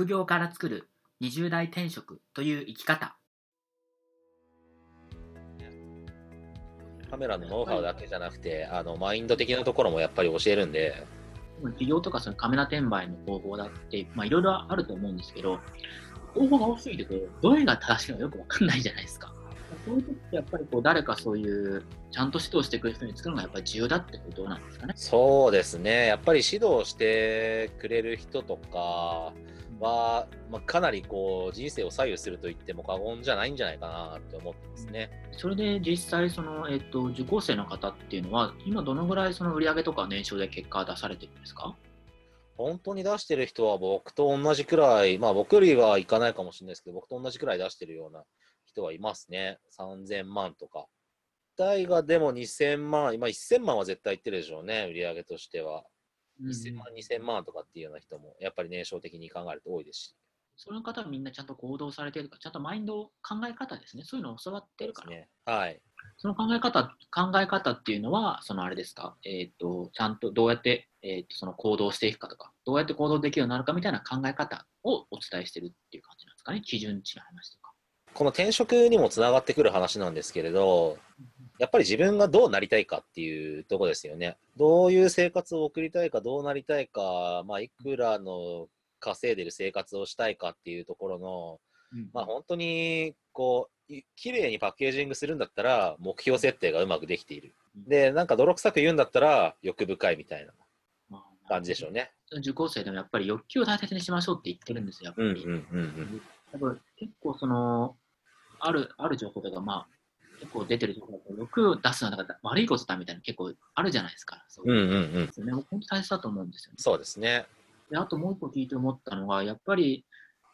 副業から作る20代転職という生き方。カメラのノウハウだけじゃなくて、あのマインド的なところもやっぱり教えるんで、企業とかそのカメラ転売の方法だって、まあ、いろいろあると思うんですけど、方法が多すぎてどれが正しいのかよくわかんないじゃないですか。そういう時ってやっぱりこう誰かそういうちゃんと指導してくれる人に作るのがやっぱり重要だってことなんですかね。そうですね、やっぱり指導してくれる人とかは、まあ、かなりこう人生を左右すると言っても過言じゃないんじゃないかなって思ってますね。それで実際その、えっと受講生の方っていうのは今どのぐらいその売上とか年商で結果出されてるんですか？本当に出してる人は僕と同じくらい、まあ僕よりはいかないかもしれないですけど、僕と同じくらい出してるような人はいますね。3000万とか。大がでも2000万、今1000万は絶対いってるでしょうね、売上としては。1000万、2000万とかっていうような人も、やっぱり年商的に考えると多いですし。その方はみんなちゃんと行動されてるか、ちゃんとマインド、考え方ですね。そういうのを教わってるから。ね。はい。その考え方、考え方っていうのは、そのあれですか、えっ、と、ちゃんとどうやって、えっ、と、その行動していくかとか、どうやって行動できるようになるかみたいな考え方をお伝えしてるっていう感じなんですかね？基準値の話とか。この転職にもつながってくる話なんですけれど、やっぱり自分がどうなりたいかっていうとこですよね。どういう生活を送りたいか、どうなりたいか、まあ、いくらの稼いでる生活をしたいかっていうところの、まあ、本当にこうい綺麗にパッケージングするんだったら目標設定がうまくできている。で、なんか泥臭く言うんだったら欲深いみたいなまあ感じでしょうね。受講生でもやっぱり欲求を大切にしましょうって言ってるんですよ、やっぱり。うんうんうん結構その、ある、ある情報とか、まあ、結構出てる情報だと、欲を出すのはなんか悪いことだみたいなの結構あるじゃないですか。そううんいううんうん。ですよね。本当大切だと思うんですよね。そうですね。であともう一個聞いて思ったのが、やっぱり、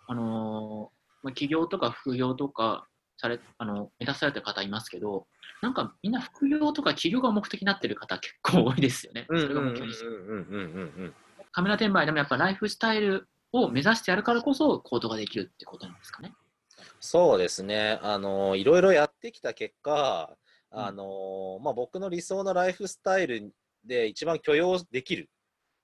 あのーまあ、起業とか副業とかされ、あの、目指されてる方いますけど、なんかみんな副業とか起業が目的になってる方結構多いですよね。それが目標にしてるうんうんうんうんうん。カメラ転売でもやっぱライフスタイルを目指してやるからこそ行動ができるってことなんですかね。そうですね。あの、いろいろやってきた結果、あの、まあ、僕の理想のライフスタイルで一番許容できる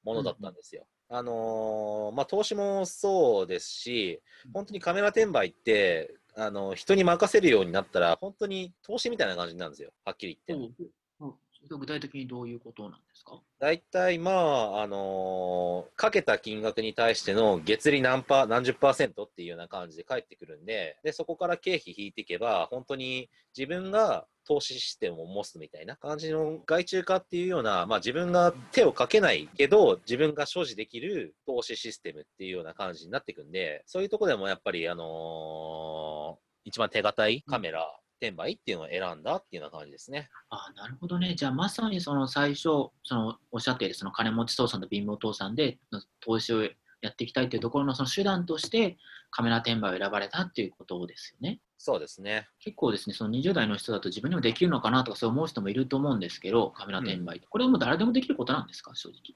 ものだったんですよ。あの、まあ、投資もそうですし、本当にカメラ転売って、あの、人に任せるようになったら、本当に投資みたいな感じなんですよ。はっきり言って。うん具体的にどういうことなんですか大体まあ、あのーかけた金額に対しての月利何パー、何十パーセントっていうような感じで返ってくるんで、で、そこから経費引いていけば、本当に自分が投資システムを持つみたいな感じの外注化っていうような、まあ自分が手をかけないけど、自分が所持できる投資システムっていうような感じになってくんで、そういうとこでもやっぱり、あのー一番手堅いカメラ、転売っていうのを選んだっていうような感じですね。あなるほどね。じゃあまさにその最初、そのおっしゃっているその金持ち父さんと貧乏父さんで投資をやっていきたいというところのその手段としてカメラ転売を選ばれたっていうことですよね。そうですね。結構ですね、その20代の人だと自分にもできるのかなとかそう思う人もいると思うんですけど、カメラ転売。これはもう誰でもできることなんですか、正直。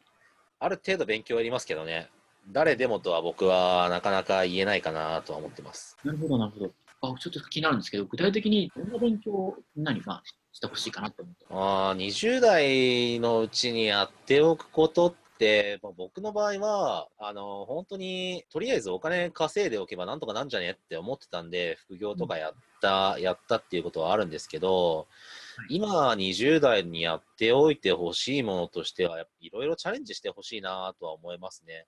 ある程度勉強はありますけどね、誰でもとは僕はなかなか言えないかなとは思ってます。なるほど、なるほど。あちょっと気になるんですけど、具体的にどんな勉強をみんなにまあしてほしいかなと思って。あー20代のうちにやっておくことって、まあ僕の場合は、あの、本当に、とりあえずお金稼いでおけばなんとかなんじゃねって思ってたんで、副業とかやった、やったっていうことはあるんですけど、今20代にやっておいてほしいものとしては、いろいろチャレンジしてほしいなとは思いますね。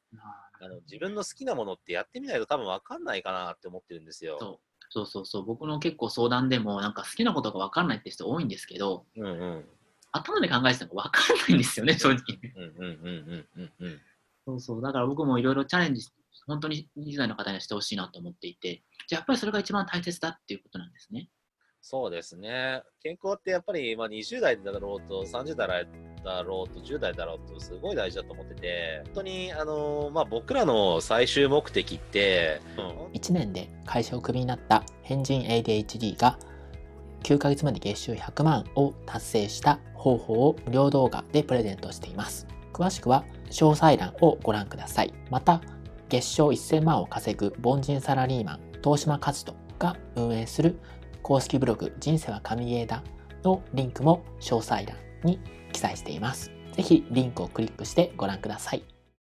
あの自分の好きなものってやってみないと多分わかんないかなって思ってるんですよ。そうそうそう僕の結構相談でも、なんか好きなことが分かんないって人多いんですけど、うんうん。頭で考えてても分かんないんですよね、正直。うんうんうんうんうんうん。そうそう、だから僕もいろいろチャレンジ、本当に20代の方にはしてほしいなと思っていて、じゃあやっぱりそれが一番大切だっていうことなんですね。そうですね。健康ってやっぱり、まあ、20代だろうと、30代だろうと、10代だろうと、すごい大事だと思ってて、本当に、あのまあ、僕らの最終目的って、1年で会社をクビになった変人 ADHD が9ヶ月まで月収100万を達成した方法を無料動画でプレゼントしています。詳しくは詳細欄をご覧ください。また、月賞1000万を稼ぐ凡人サラリーマン、東島和人が運営する公式ブログ人生は神ゲーだのリンクも詳細欄に記載しています。ぜひリンクをクリックしてご覧ください。